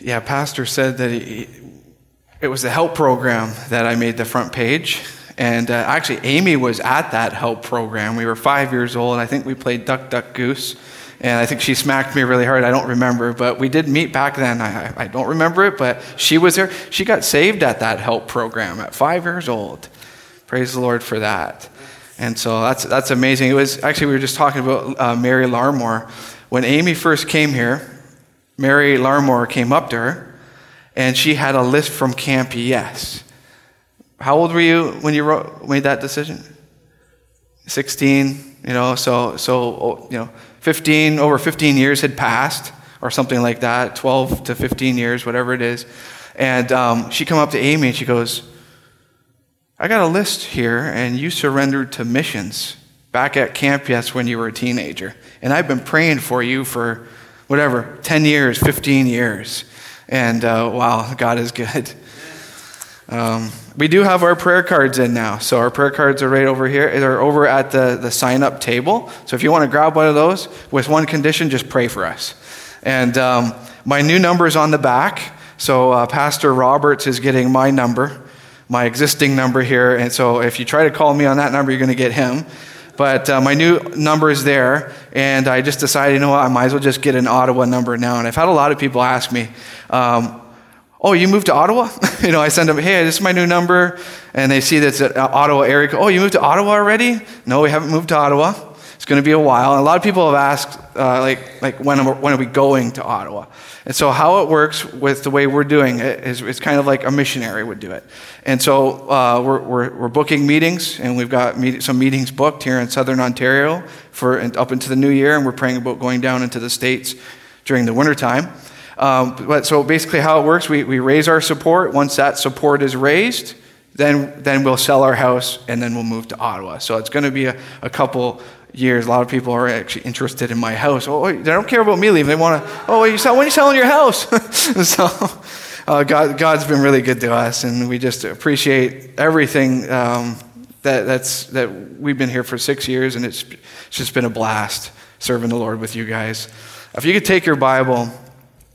yeah, Pastor said that he, it was the help program that I made the front page. And uh, actually, Amy was at that help program. We were five years old. and I think we played Duck, Duck, Goose. And I think she smacked me really hard. I don't remember. But we did meet back then. I, I don't remember it, but she was there. She got saved at that help program at five years old. Praise the Lord for that. And so that's, that's amazing. It was actually, we were just talking about uh, Mary Larmore. When Amy first came here, Mary Larmore came up to her and she had a list from Camp Yes. How old were you when you wrote, made that decision? 16, you know, so, so, oh, you know, 15, over 15 years had passed or something like that, 12 to 15 years, whatever it is. And um, she come up to Amy and she goes, I got a list here, and you surrendered to missions back at Camp Yes when you were a teenager. And I've been praying for you for whatever, 10 years, 15 years. And uh, wow, God is good. Um, we do have our prayer cards in now. So our prayer cards are right over here. They're over at the, the sign up table. So if you want to grab one of those, with one condition, just pray for us. And um, my new number is on the back. So uh, Pastor Roberts is getting my number, my existing number here. And so if you try to call me on that number, you're going to get him. But uh, my new number is there, and I just decided, you know what, I might as well just get an Ottawa number now. And I've had a lot of people ask me, um, oh, you moved to Ottawa? you know, I send them, hey, this is my new number, and they see that's an Ottawa area. Oh, you moved to Ottawa already? No, we haven't moved to Ottawa. Going to be a while. And a lot of people have asked, uh, like, like when, are, when are we going to Ottawa? And so, how it works with the way we're doing it is it's kind of like a missionary would do it. And so, uh, we're, we're, we're, booking meetings, and we've got meet, some meetings booked here in southern Ontario for up into the new year, and we're praying about going down into the States during the wintertime. Um, but so, basically, how it works, we, we raise our support. Once that support is raised, then, then we'll sell our house and then we'll move to Ottawa. So, it's going to be a, a couple years, a lot of people are actually interested in my house. Oh, they don't care about me leaving. They want to, oh, you sell, when are you selling your house? so uh, God, God's been really good to us, and we just appreciate everything um, that, that's, that we've been here for six years, and it's, it's just been a blast serving the Lord with you guys. If you could take your Bible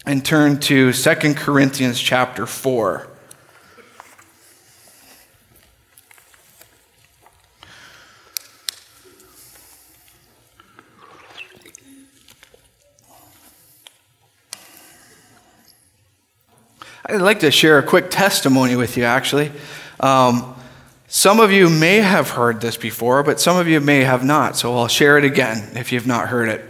and turn to Second Corinthians chapter 4. I'd like to share a quick testimony with you, actually. Um, some of you may have heard this before, but some of you may have not, so I'll share it again if you've not heard it.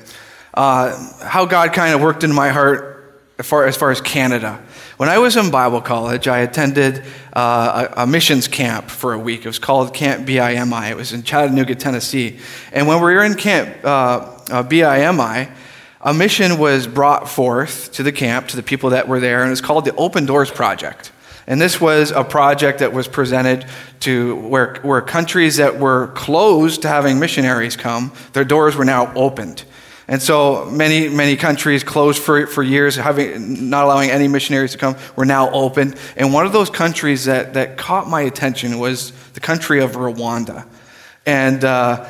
Uh, how God kind of worked in my heart as far, as far as Canada. When I was in Bible college, I attended uh, a, a, missions camp for a week. It was called Camp BIMI. It was in Chattanooga, Tennessee. And when we were in Camp uh, uh BIMI, a mission was brought forth to the camp, to the people that were there, and it's called the Open Doors Project. And this was a project that was presented to where, where countries that were closed to having missionaries come, their doors were now opened. And so many, many countries closed for, for years, having, not allowing any missionaries to come, were now open. And one of those countries that, that caught my attention was the country of Rwanda. And uh,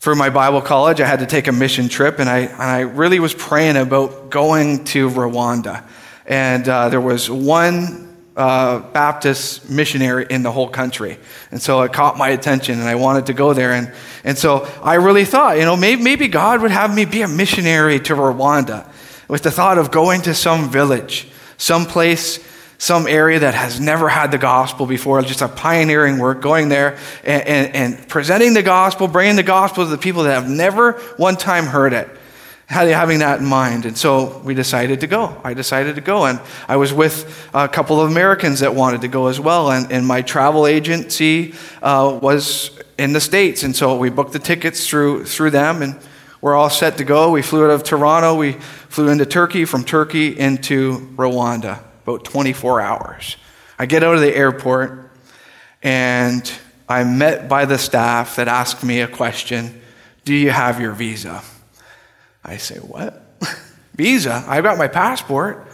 for my Bible college, I had to take a mission trip, and I, and I really was praying about going to Rwanda. And uh, there was one uh, Baptist missionary in the whole country. And so it caught my attention, and I wanted to go there. And, and so I really thought, you know, maybe, maybe God would have me be a missionary to Rwanda with the thought of going to some village, some place some area that has never had the gospel before, just a pioneering work, going there and, and, and presenting the gospel, bringing the gospel to the people that have never one time heard it having that in mind. And so we decided to go. I decided to go. And I was with a couple of Americans that wanted to go as well. And, and my travel agency uh, was in the States. And so we booked the tickets through, through them. And we're all set to go. We flew out of Toronto. We flew into Turkey, from Turkey into Rwanda about 24 hours. I get out of the airport and I'm met by the staff that asked me a question Do you have your visa? I say, What? visa? I've got my passport.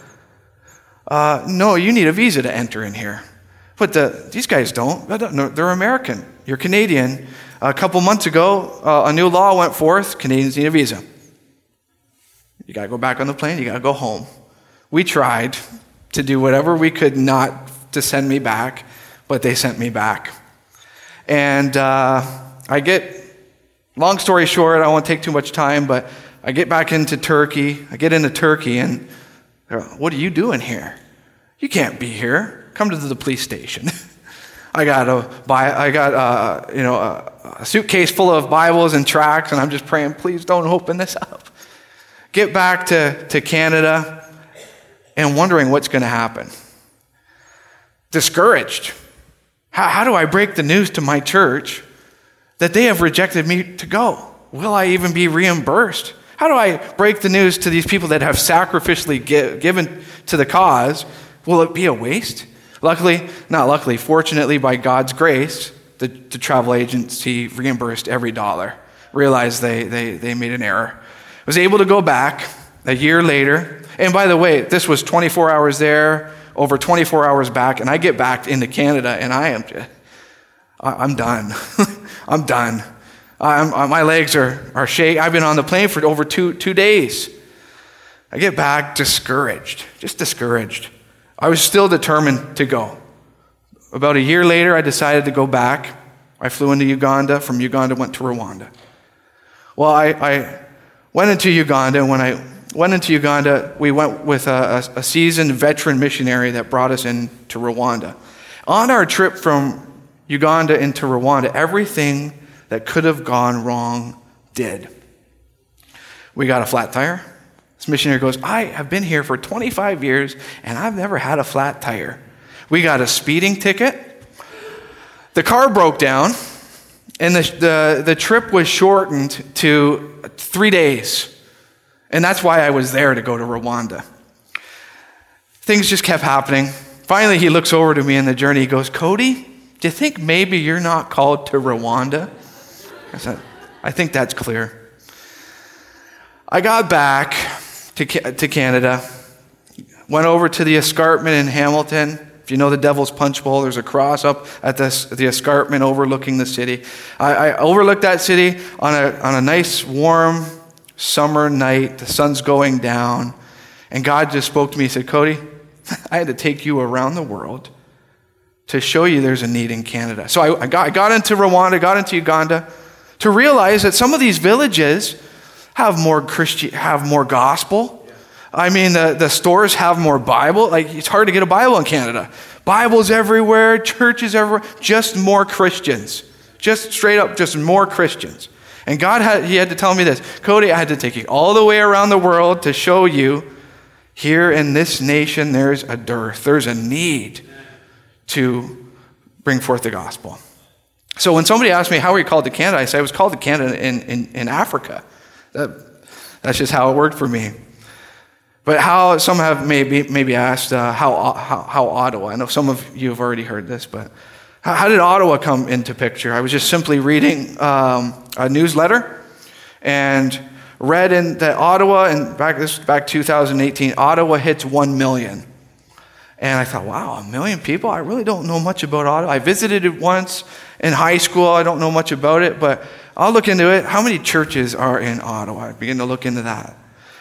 Uh, no, you need a visa to enter in here. But the, these guys don't. They're American. You're Canadian. A couple months ago, uh, a new law went forth Canadians need a visa. You got to go back on the plane, you got to go home. We tried. To do whatever we could not to send me back, but they sent me back. And uh, I get, long story short, I won't take too much time, but I get back into Turkey. I get into Turkey, and like, what are you doing here? You can't be here. Come to the police station. I got a, I got a, uh, you know, a, a suitcase full of Bibles and tracts, and I'm just praying, please don't open this up. Get back to, to Canada and wondering what's going to happen. Discouraged. How, how do I break the news to my church that they have rejected me to go? Will I even be reimbursed? How do I break the news to these people that have sacrificially give, given to the cause? Will it be a waste? Luckily, not luckily, fortunately, by God's grace, the, the travel agency reimbursed every dollar, realized they, they, they made an error. Was able to go back a year later. And by the way, this was 24 hours there, over 24 hours back, and I get back into Canada, and I am I'm done. I'm done. I'm, uh, my legs are, are shaking. I've been on the plane for over two, two days. I get back discouraged, just discouraged. I was still determined to go. About a year later, I decided to go back. I flew into Uganda. From Uganda, went to Rwanda. Well, I, I went into Uganda. When I went into Uganda, we went with a, a, seasoned veteran missionary that brought us into Rwanda. On our trip from Uganda into Rwanda, everything that could have gone wrong did. We got a flat tire. This missionary goes, I have been here for 25 years and I've never had a flat tire. We got a speeding ticket. The car broke down and the, the, the trip was shortened to three days. And that's why I was there to go to Rwanda. Things just kept happening. Finally, he looks over to me in the journey. He goes, Cody, do you think maybe you're not called to Rwanda? I said, I think that's clear. I got back to, to Canada, went over to the escarpment in Hamilton. If you know the Devil's Punch Bowl, there's a cross up at the, the escarpment overlooking the city. I, I overlooked that city on a, on a nice, warm summer night. The sun's going down. And God just spoke to me. He said, Cody, I had to take you around the world to show you there's a need in Canada. So I, I, got, I got into Rwanda, got into Uganda to realize that some of these villages have more Christian, have more gospel. I mean, the, the stores have more Bible. Like, it's hard to get a Bible in Canada. Bibles everywhere, churches everywhere, just more Christians. Just straight up, just more Christians. And God had, he had to tell me this Cody, I had to take you all the way around the world to show you here in this nation there's a dearth, there's a need to bring forth the gospel. So when somebody asked me, How were you called to Canada? I said, I was called to Canada in, in, in Africa. That, that's just how it worked for me. But how some have maybe maybe asked uh, how, how, how Ottawa. I know some of you have already heard this, but how, did Ottawa come into picture? I was just simply reading um, a newsletter and read in that Ottawa and back this back 2018 Ottawa hits one million. And I thought, wow, a million people? I really don't know much about Ottawa. I visited it once in high school. I don't know much about it, but I'll look into it. How many churches are in Ottawa? I begin to look into that.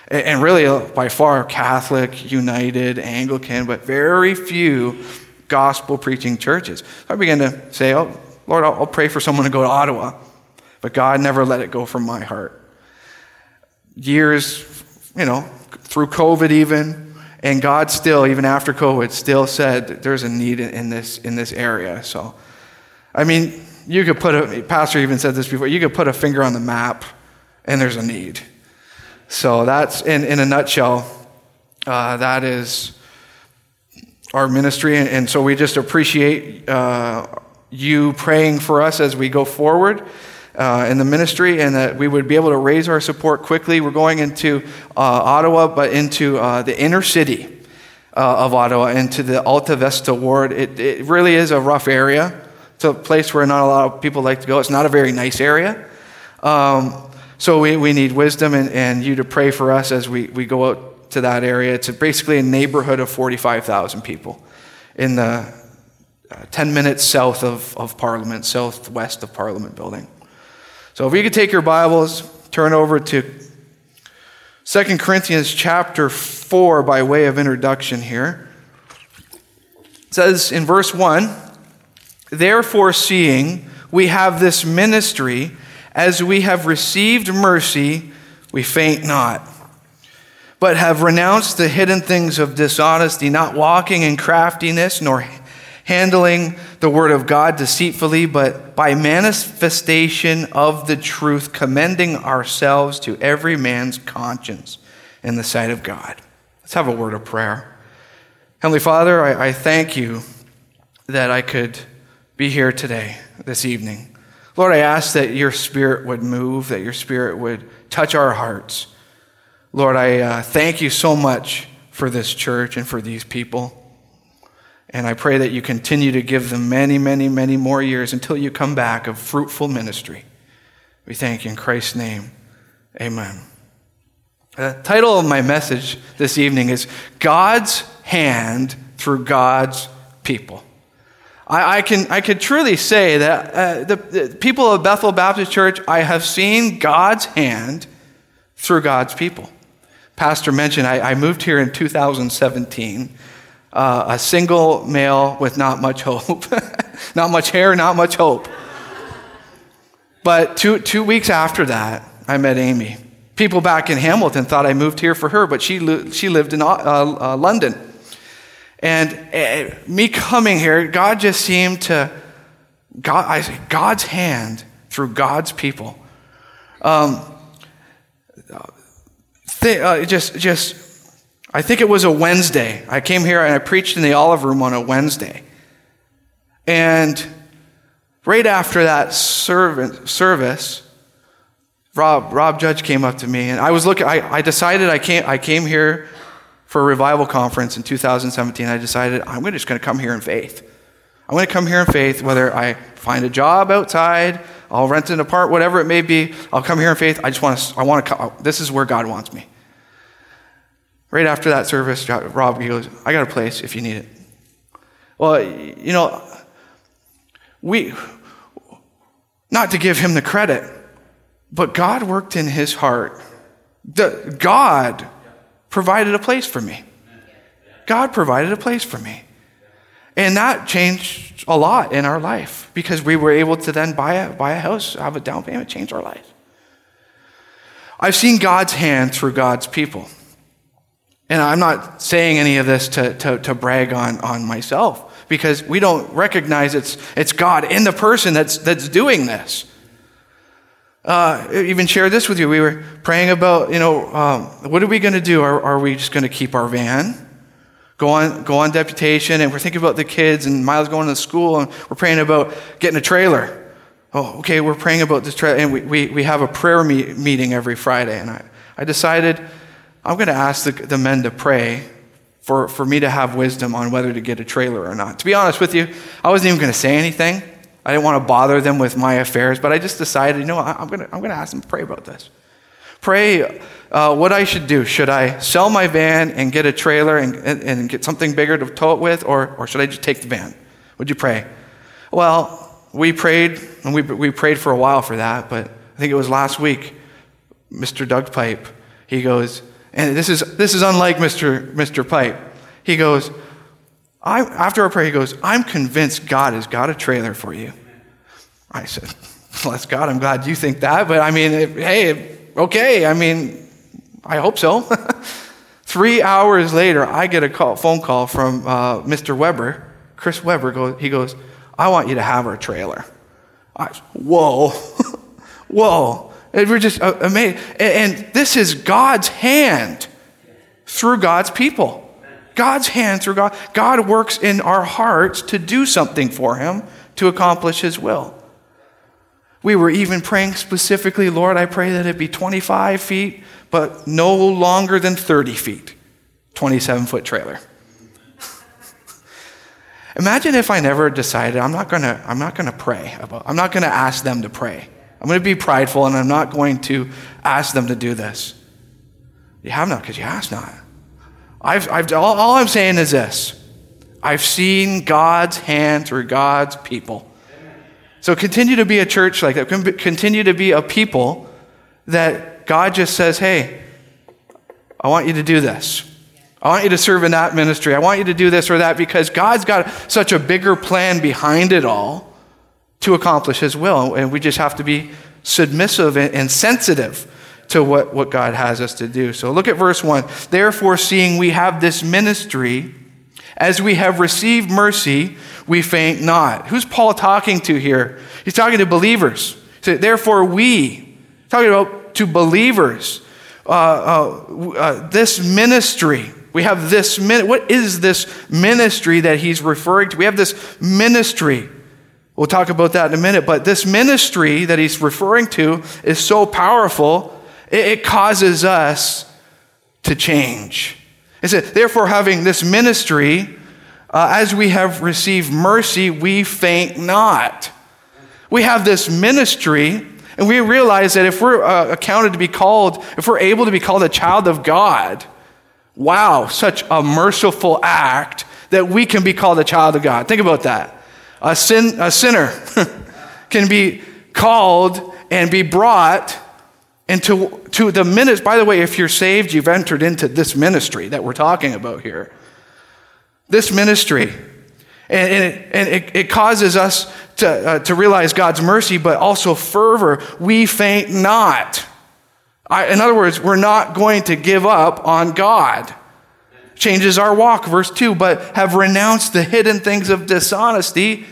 And really, uh, by far, Catholic, United, Anglican, but very few gospel preaching churches. So I began to say, Oh, Lord, I'll pray for someone to go to Ottawa. But God never let it go from my heart. Years, you know, through COVID even, and God still, even after COVID, still said there's a need in this, in this area. So, I mean, you could put a, Pastor even said this before, you could put a finger on the map and there's a need. So that's, in, in a nutshell, uh, that is our ministry. And, so we just appreciate uh, you praying for us as we go forward. Uh, in the ministry, and that we would be able to raise our support quickly. We're going into uh, Ottawa, but into uh, the inner city uh, of Ottawa, into the Alta Vista ward. It, it really is a rough area. It's a place where not a lot of people like to go. It's not a very nice area. Um, so we, we need wisdom and, and you to pray for us as we, we go out to that area. It's basically a neighborhood of 45,000 people in the uh, 10 minutes south of, of Parliament, southwest of Parliament building. So if you could take your Bibles, turn over to 2 Corinthians chapter 4 by way of introduction here. It says in verse 1 Therefore, seeing we have this ministry, as we have received mercy, we faint not, but have renounced the hidden things of dishonesty, not walking in craftiness, nor handling the word of God deceitfully, but by manifestation of the truth, commending ourselves to every man's conscience in the sight of God. Let's have a word of prayer. Heavenly Father, I, I thank you that I could be here today, this evening. Lord, I ask that your spirit would move, that your spirit would touch our hearts. Lord, I uh, thank you so much for this church and for these people. And I pray that you continue to give them many, many, many more years until you come back of fruitful ministry. We thank you in Christ's name. Amen. The title of my message this evening is God's Hand Through God's People. I, I, can, I could truly say that uh, the, the people of Bethel Baptist Church, I have seen God's hand through God's people. Pastor mentioned I, I moved here in 2017, uh, a single male with not much hope, not much hair, not much hope. But two, two weeks after that, I met Amy. People back in Hamilton thought I moved here for her, but she, she lived in uh, uh, London. And uh, me coming here, God just seemed to, God, I God's hand through God's people. Um, th- uh, just, just, I think it was a Wednesday. I came here and I preached in the Olive Room on a Wednesday. And right after that servant, service, Rob, Rob Judge came up to me and I was looking, I, I decided I came, I came here for a revival conference in 2017, I decided I'm just going to come here in faith. I'm going to come here in faith, whether I find a job outside, I'll rent an apartment, whatever it may be. I'll come here in faith. I just want to, I want to, this is where God wants me. Right after that service, Rob, he goes, I got a place if you need it. Well, you know, we, not to give him the credit, but God worked in his heart. The, God provided a place for me. God provided a place for me. And that changed a lot in our life because we were able to then buy a, buy a house, have a down payment, change our life. I've seen God's hand through God's people. And I'm not saying any of this to, to, to brag on, on myself because we don't recognize it's, it's God in the person that's, that's doing this uh, even share this with you. We were praying about, you know, um, what are we going to do? Are, are we just going to keep our van? Go on, go on deputation, and we're thinking about the kids, and Miles going to school, and we're praying about getting a trailer. Oh, okay, we're praying about this trailer, and we, we, we have a prayer me- meeting every Friday. And I, I decided I'm going to ask the, the men to pray for, for me to have wisdom on whether to get a trailer or not. To be honest with you, I wasn't even going to say anything. I didn't want to bother them with my affairs, but I just decided, you know, I'm going to, I'm going to ask them to pray about this. Pray uh, what I should do. Should I sell my van and get a trailer and, and, and get something bigger to tow it with, or, or should I just take the van? Would you pray? Well, we prayed, and we, we prayed for a while for that, but I think it was last week, Mr. Doug Pipe, he goes, and this is, this is unlike Mr. Mr. Pipe. He goes, I, after our prayer, he goes, I'm convinced God has got a trailer for you. I said, Bless God, I'm glad you think that. But I mean, hey, okay. I mean, I hope so. Three hours later, I get a call, phone call from uh, Mr. Weber, Chris Weber. Goes, he goes, I want you to have our trailer. I, whoa, whoa. And we're just uh, amazed. And, this is God's hand through God's people. God's hand through God. God works in our hearts to do something for Him to accomplish His will. We were even praying specifically, Lord, I pray that it be 25 feet, but no longer than 30 feet. 27 foot trailer. Imagine if I never decided I'm not gonna I'm not gonna pray about I'm not gonna ask them to pray. I'm gonna be prideful and I'm not going to ask them to do this. You have not because you asked not. I've, I've, all, all I'm saying is this I've seen God's hand through God's people. So continue to be a church like that. Continue to be a people that God just says, hey, I want you to do this. I want you to serve in that ministry. I want you to do this or that because God's got such a bigger plan behind it all to accomplish His will. And we just have to be submissive and sensitive to what, what God has us to do. So look at verse 1. Therefore, seeing we have this ministry, as we have received mercy, we faint not. Who's Paul talking to here? He's talking to believers. So, Therefore, we, talking about to believers, uh, uh, uh, this ministry, we have this, min- what is this ministry that he's referring to? We have this ministry. We'll talk about that in a minute, but this ministry that he's referring to is so powerful, it, causes us to change. It said, therefore, having this ministry, uh, as we have received mercy, we faint not. We have this ministry, and we realize that if we're uh, accounted to be called, if we're able to be called a child of God, wow, such a merciful act that we can be called a child of God. Think about that. A, sin, a sinner can be called and be brought into to the ministry. By the way, if you're saved, you've entered into this ministry that we're talking about here. This ministry. And, and, it, and it, it, causes us to, uh, to realize God's mercy, but also fervor. We faint not. I, in other words, we're not going to give up on God changes our walk. Verse 2 But have renounced the hidden things of dishonesty,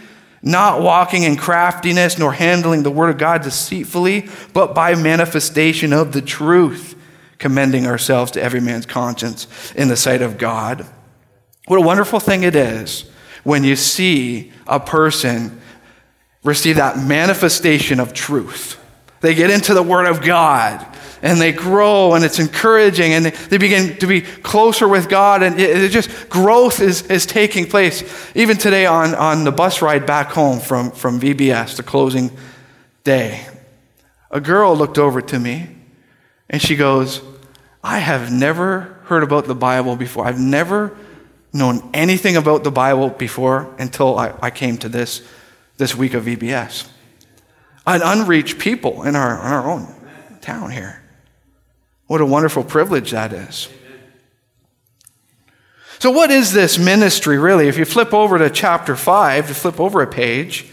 not walking in craftiness, nor handling the word of God deceitfully, but by manifestation of the truth, commending ourselves to every man's conscience in the sight of God. What a wonderful thing it is when you see a person receive that manifestation of truth. They get into the Word of God and they grow and it's encouraging and they begin to be closer with God and it, it just growth is, is taking place. Even today on, on the bus ride back home from, from VBS, the closing day, a girl looked over to me and she goes, I have never heard about the Bible before. I've never known anything about the Bible before until I, I came to this, this week of VBS. An unreached people in our, in our own town here. What a wonderful privilege that is. So, what is this ministry really? If you flip over to chapter 5, to flip over a page,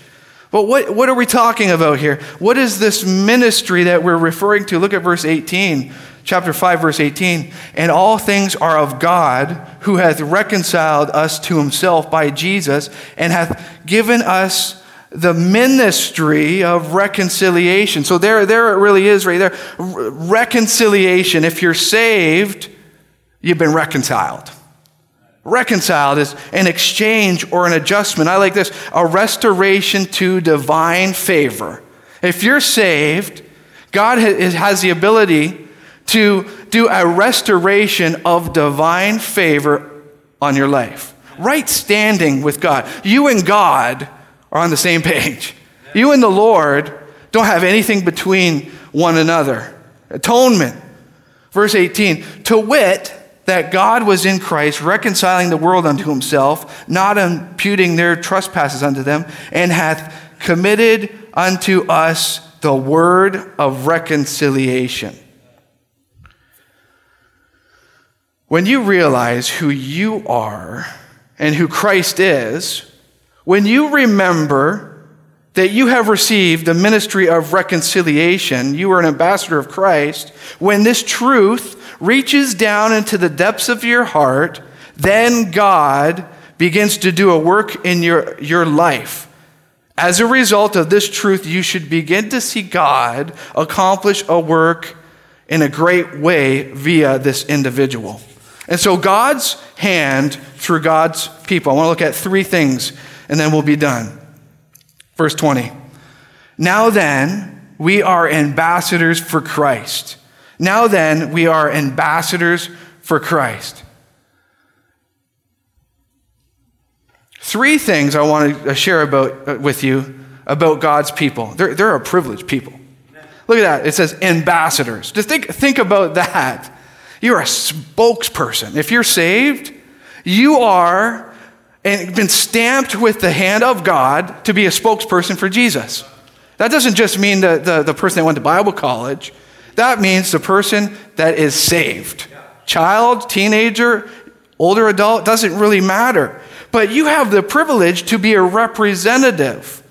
but what, what are we talking about here? What is this ministry that we're referring to? Look at verse 18, chapter 5, verse 18. And all things are of God, who hath reconciled us to himself by Jesus, and hath given us the ministry of reconciliation. So there, there it really is right there. reconciliation. If you're saved, you've been reconciled. Reconciled is an exchange or an adjustment. I like this a restoration to divine favor. If you're saved, God has the ability to do a restoration of divine favor on your life. Right standing with God. You and God are on the same page. You and the Lord don't have anything between one another. Atonement. Verse 18, to wit, that God was in Christ, reconciling the world unto himself, not imputing their trespasses unto them, and hath committed unto us the word of reconciliation. When you realize who you are and who Christ is, when you remember that you have received the ministry of reconciliation, you are an ambassador of Christ, when this truth reaches down into the depths of your heart, then God begins to do a work in your, your life. As a result of this truth, you should begin to see God accomplish a work in a great way via this individual. And so, God's hand through God's people. I want to look at three things and then we'll be done. Verse 20. Now then, we are ambassadors for Christ. Now then, we are ambassadors for Christ. Three things I want to share about, uh, with you about God's people. They're, they're a privileged people. Look at that. It says ambassadors. Just think, think about that. You're a spokesperson. If you're saved, you are and been stamped with the hand of God to be a spokesperson for Jesus. That doesn't just mean the, the, the person that went to Bible college, that means the person that is saved. Child, teenager, older adult, doesn't really matter. But you have the privilege to be a representative.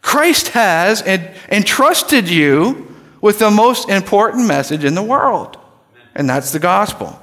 Christ has entrusted you with the most important message in the world, and that's the gospel.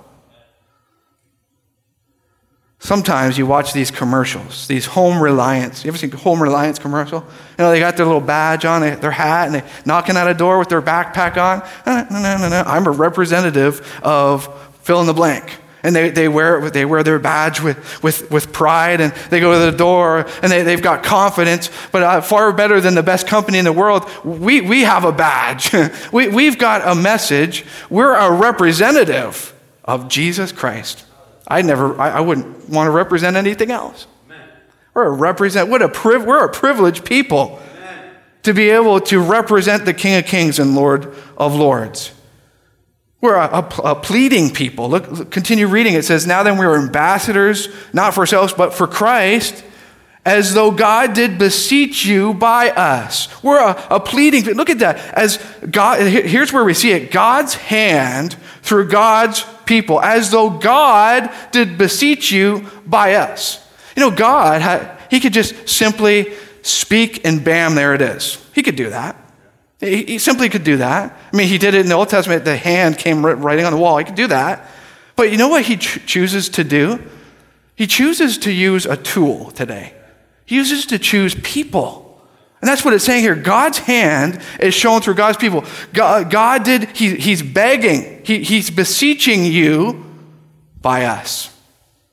Sometimes you watch these commercials, these home reliance. You ever seen home reliance commercial? You know, they got their little badge on, their hat, and they're knocking at a door with their backpack on. No, no, no, no. I'm a representative of fill in the blank. And they, they, wear, they wear their badge with, with, with pride, and they go to the door, and they, they've got confidence. But uh, far better than the best company in the world, we, we have a badge. we, we've got a message. We're a representative of Jesus Christ. I never, I, I wouldn't want to represent anything else. Amen. We're a represent, what a priv, we're a privileged people Amen. to be able to represent the King of Kings and Lord of Lords. We're a, a, a pleading people. Look, look, continue reading. It says, Now then, we are ambassadors, not for ourselves, but for Christ, as though God did beseech you by us. We're a, a pleading. Look at that. As God, here's where we see it God's hand through God's people, as though God did beseech you by us. You know, God, He could just simply speak and bam, there it is. He could do that. He, simply could do that. I mean, He did it in the Old Testament, the hand came writing on the wall. He could do that. But you know what He ch- chooses to do? He chooses to use a tool today. He uses to choose people. And that's what it's saying here. God's hand is shown through God's people. God, God did, he, He's begging, he, He's beseeching you by us.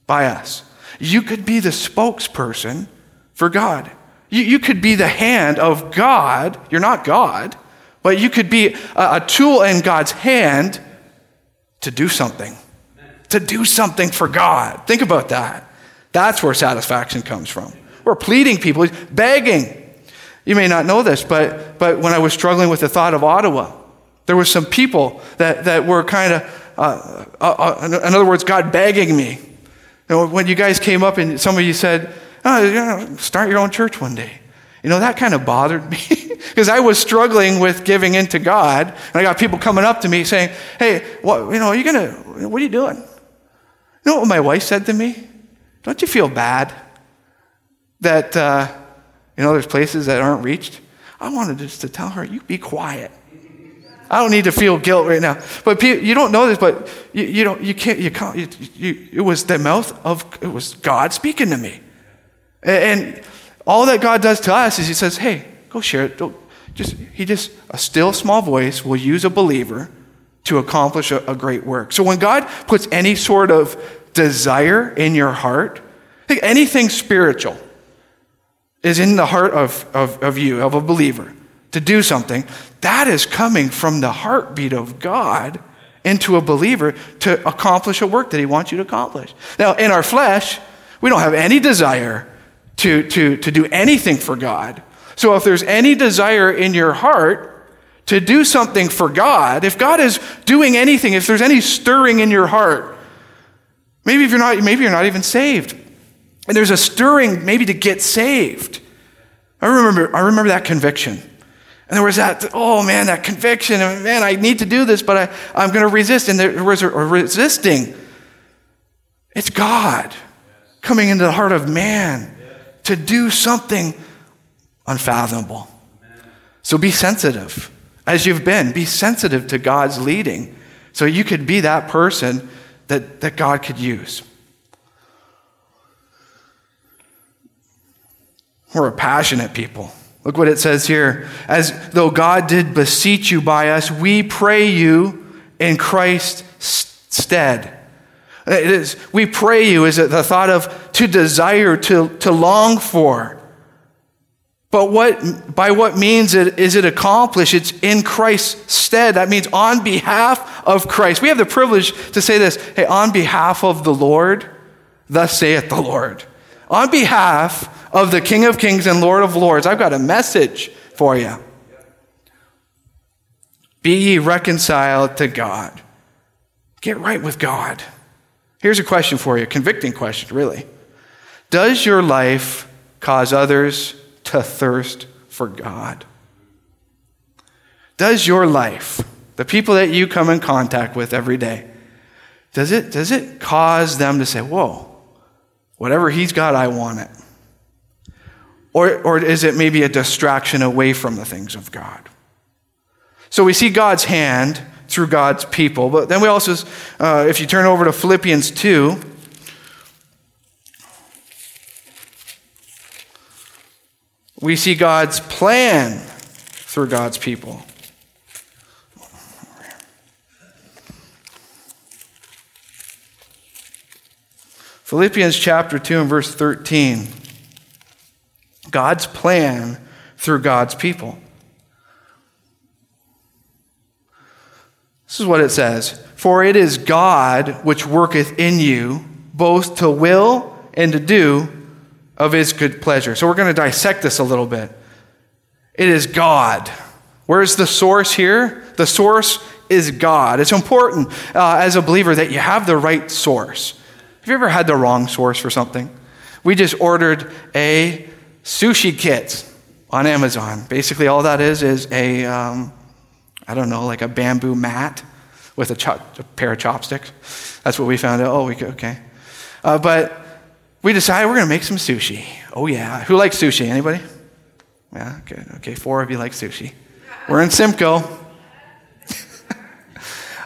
By us. You could be the spokesperson for God. You, you could be the hand of God. You're not God, but you could be a, a tool in God's hand to do something. To do something for God. Think about that. That's where satisfaction comes from. We're pleading people, begging. You may not know this, but, but when I was struggling with the thought of Ottawa, there were some people that, that were kind of, uh, uh, uh, in other words, God begging me. You know, when you guys came up and some of you said, oh, you know, start your own church one day. You know, that kind of bothered me because I was struggling with giving into God. And I got people coming up to me saying, hey, what, you know, are you going to, what are you doing? You know what my wife said to me? Don't you feel bad that, uh, you know, there's places that aren't reached. I wanted just to tell her, you be quiet. I don't need to feel guilt right now. But you don't know this, but you, you don't, you can't, you can't, you, you, it was the mouth of, it was God speaking to me. And all that God does to us is He says, hey, go share it. Don't, just, he just, a still small voice will use a believer to accomplish a, a great work. So when God puts any sort of desire in your heart, anything spiritual, is in the heart of, of, of you, of a believer, to do something, that is coming from the heartbeat of God into a believer to accomplish a work that he wants you to accomplish. Now, in our flesh, we don't have any desire to, to, to do anything for God. So if there's any desire in your heart to do something for God, if God is doing anything, if there's any stirring in your heart, maybe if you're not, maybe you're not even saved. And there's a stirring maybe to get saved. I remember, I remember that conviction. And there was that, oh man, that conviction. And man, I need to do this, but I, I'm going to resist. And there was a, a resisting. It's God coming into the heart of man to do something unfathomable. So be sensitive as you've been. Be sensitive to God's leading so you could be that person that, that God could use. We're a passionate people. Look what it says here. As though God did beseech you by us, we pray you in Christ's stead. It is, we pray you is it the thought of to desire, to, to long for. But what, by what means is it accomplished? It's in Christ's stead. That means on behalf of Christ. We have the privilege to say this hey, on behalf of the Lord, thus saith the Lord. On behalf of the King of Kings and Lord of Lords, I've got a message for you. Be ye reconciled to God. Get right with God. Here's a question for you, a convicting question, really. Does your life cause others to thirst for God? Does your life, the people that you come in contact with every day, does it, does it cause them to say, whoa, whatever he's got, I want it? Or, or is it maybe a distraction away from the things of God? So we see God's hand through God's people. But then we also, uh, if you turn over to Philippians 2, we see God's plan through God's people. Philippians chapter 2 and verse 13. God's plan through God's people. This is what it says For it is God which worketh in you both to will and to do of his good pleasure. So we're going to dissect this a little bit. It is God. Where's the source here? The source is God. It's important uh, as a believer that you have the right source. Have you ever had the wrong source for something? We just ordered a sushi kit on Amazon. Basically, all that is is a, um, I don't know, like a bamboo mat with a, a, pair of chopsticks. That's what we found out. Oh, we could, okay. Uh, but we decided we're going to make some sushi. Oh, yeah. Who likes sushi? Anybody? Yeah, good. Okay, four of you like sushi. We're in Simcoe.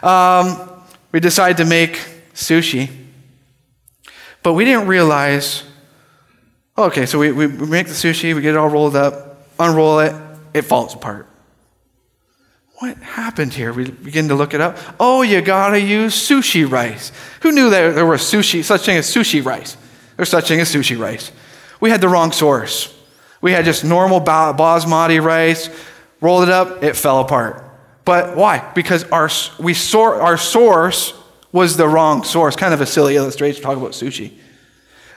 um, we decided to make sushi, but we didn't realize okay, so we, we make the sushi, we get it all rolled up, unroll it, it falls apart. What happened here? We begin to look it up. Oh, you gotta use sushi rice. Who knew that there was sushi, such thing as sushi rice? There's such thing as sushi rice. We had the wrong source. We had just normal basmati rice, rolled it up, it fell apart. But why? Because our, we sor- our source was the wrong source. Kind of a silly illustration to talk about sushi.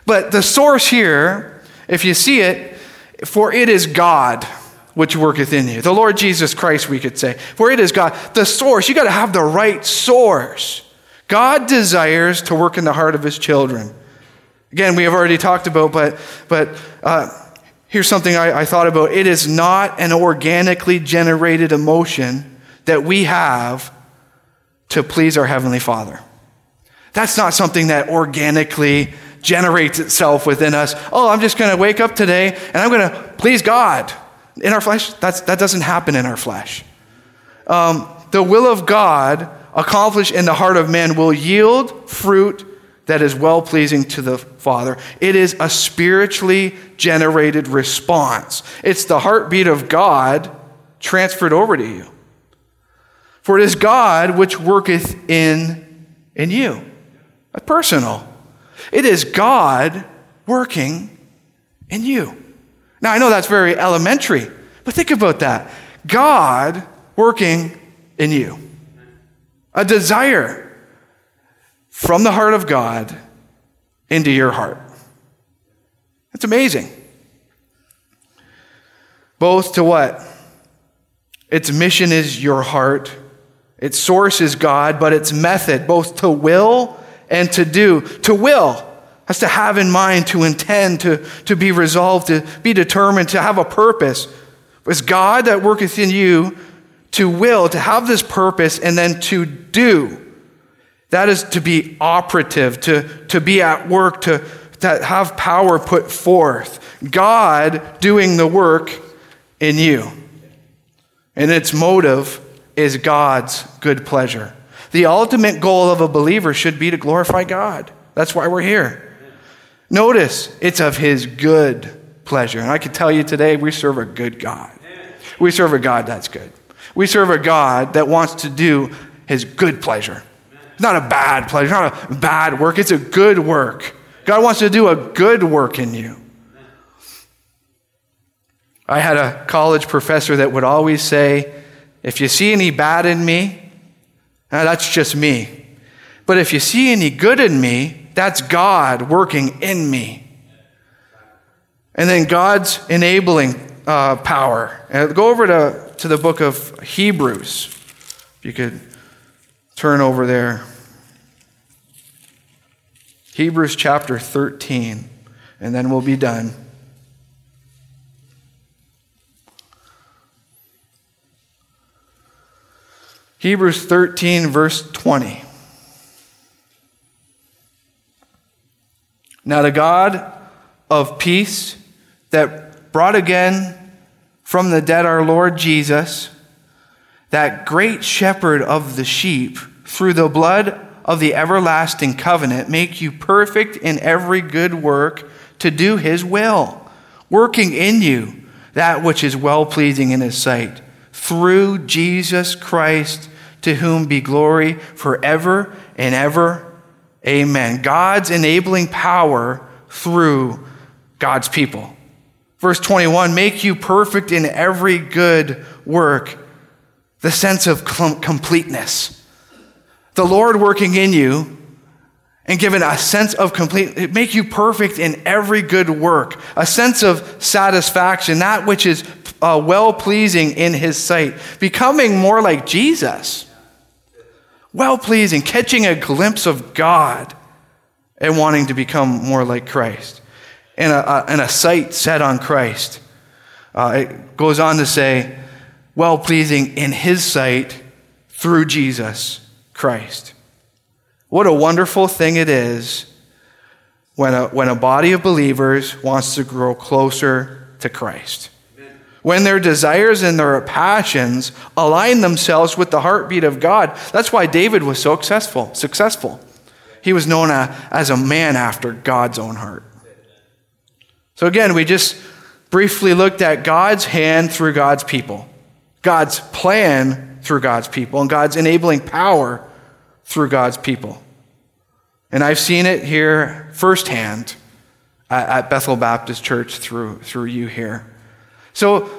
But the source here, if you see it, for it is God which worketh in you. The Lord Jesus Christ, we could say. For it is God. The source, you got to have the right source. God desires to work in the heart of his children. Again, we have already talked about, but, but uh, here's something I, I thought about. It is not an organically generated emotion that we have to please our Heavenly Father. That's not something that organically generates itself within us. Oh, I'm just going to wake up today and I'm going to please God. In our flesh, that's, that doesn't happen in our flesh. Um, the will of God accomplished in the heart of man will yield fruit that is well pleasing to the Father. It is a spiritually generated response. It's the heartbeat of God transferred over to you. For it is God which worketh in, in you. A personal. It is God working in you. Now, I know that's very elementary, but think about that. God working in you. A desire from the heart of God into your heart. That's amazing. Both to what? Its mission is your heart, its source is God, but its method, both to will and to do. To will has to have in mind, to intend, to, to be resolved, to be determined, to have a purpose. It's God that worketh in you to will, to have this purpose, and then to do. That is to be operative, to, to be at work, to, to have power put forth. God doing the work in you. And its motive is God's good pleasure. The ultimate goal of a believer should be to glorify God. That's why we're here. Notice, it's of His good pleasure. And I can tell you today, we serve a good God. We serve a God that's good. We serve a God that wants to do His good pleasure. It's not a bad pleasure, not a bad work, it's a good work. God wants to do a good work in you. I had a college professor that would always say, If you see any bad in me, now, that's just me. But if you see any good in me, that's God working in me. And then God's enabling uh, power. And go over to, to the book of Hebrews. If you could turn over there. Hebrews chapter 13, and then we'll be done. Hebrews 13, verse 20. Now, the God of peace that brought again from the dead our Lord Jesus, that great shepherd of the sheep, through the blood of the everlasting covenant, make you perfect in every good work to do his will, working in you that which is well pleasing in his sight, through Jesus Christ, to whom be glory forever and ever. Amen. God's enabling power through God's people. Verse 21 make you perfect in every good work, the sense of completeness. The Lord working in you and given a sense of complete, make you perfect in every good work, a sense of satisfaction, that which is uh, well pleasing in His sight, becoming more like Jesus well pleasing, catching a glimpse of God and wanting to become more like Christ. And a, and a sight set on Christ. Uh, it goes on to say, well pleasing in his sight through Jesus Christ. What a wonderful thing it is when a, when a body of believers wants to grow closer to Christ when their desires and their passions align themselves with the heartbeat of God. That's why David was so successful. Successful. He was known as a man after God's own heart. So again, we just briefly looked at God's hand through God's people, God's plan through God's people, and God's enabling power through God's people. And I've seen it here firsthand at Bethel Baptist Church through, through you here. So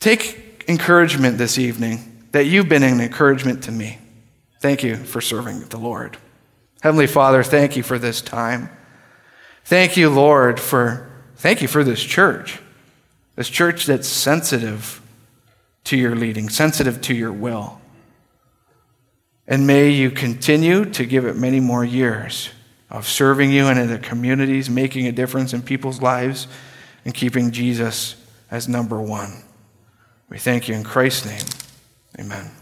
take encouragement this evening that you've been an encouragement to me. Thank you for serving the Lord. Heavenly Father, thank you for this time. Thank you, Lord, for thank you for this church. This church that's sensitive to your leading, sensitive to your will. And may you continue to give it many more years of serving you and in the communities, making a difference in people's lives, and keeping Jesus as number one. We thank you in Christ's name. Amen.